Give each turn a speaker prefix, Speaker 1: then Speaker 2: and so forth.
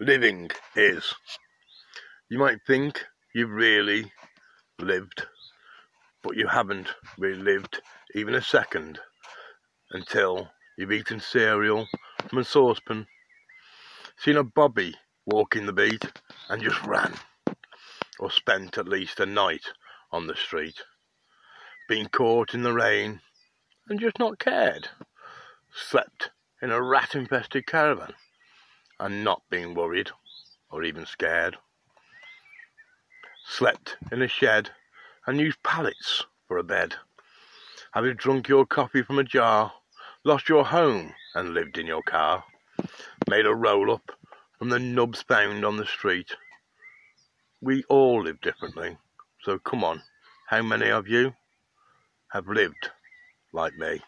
Speaker 1: living is. You might think you've really lived, but you haven't really lived even a second until you've eaten cereal from a saucepan, seen a bobby walking the beat and just ran, or spent at least a night on the street, been caught in the rain and just not cared, slept in a rat infested caravan and not been worried or even scared, slept in a shed and used pallets for a bed, Have you drunk your coffee from a jar, lost your home and lived in your car, made a roll up from the nubs found on the street. We all live differently, so come on, how many of you have lived like me?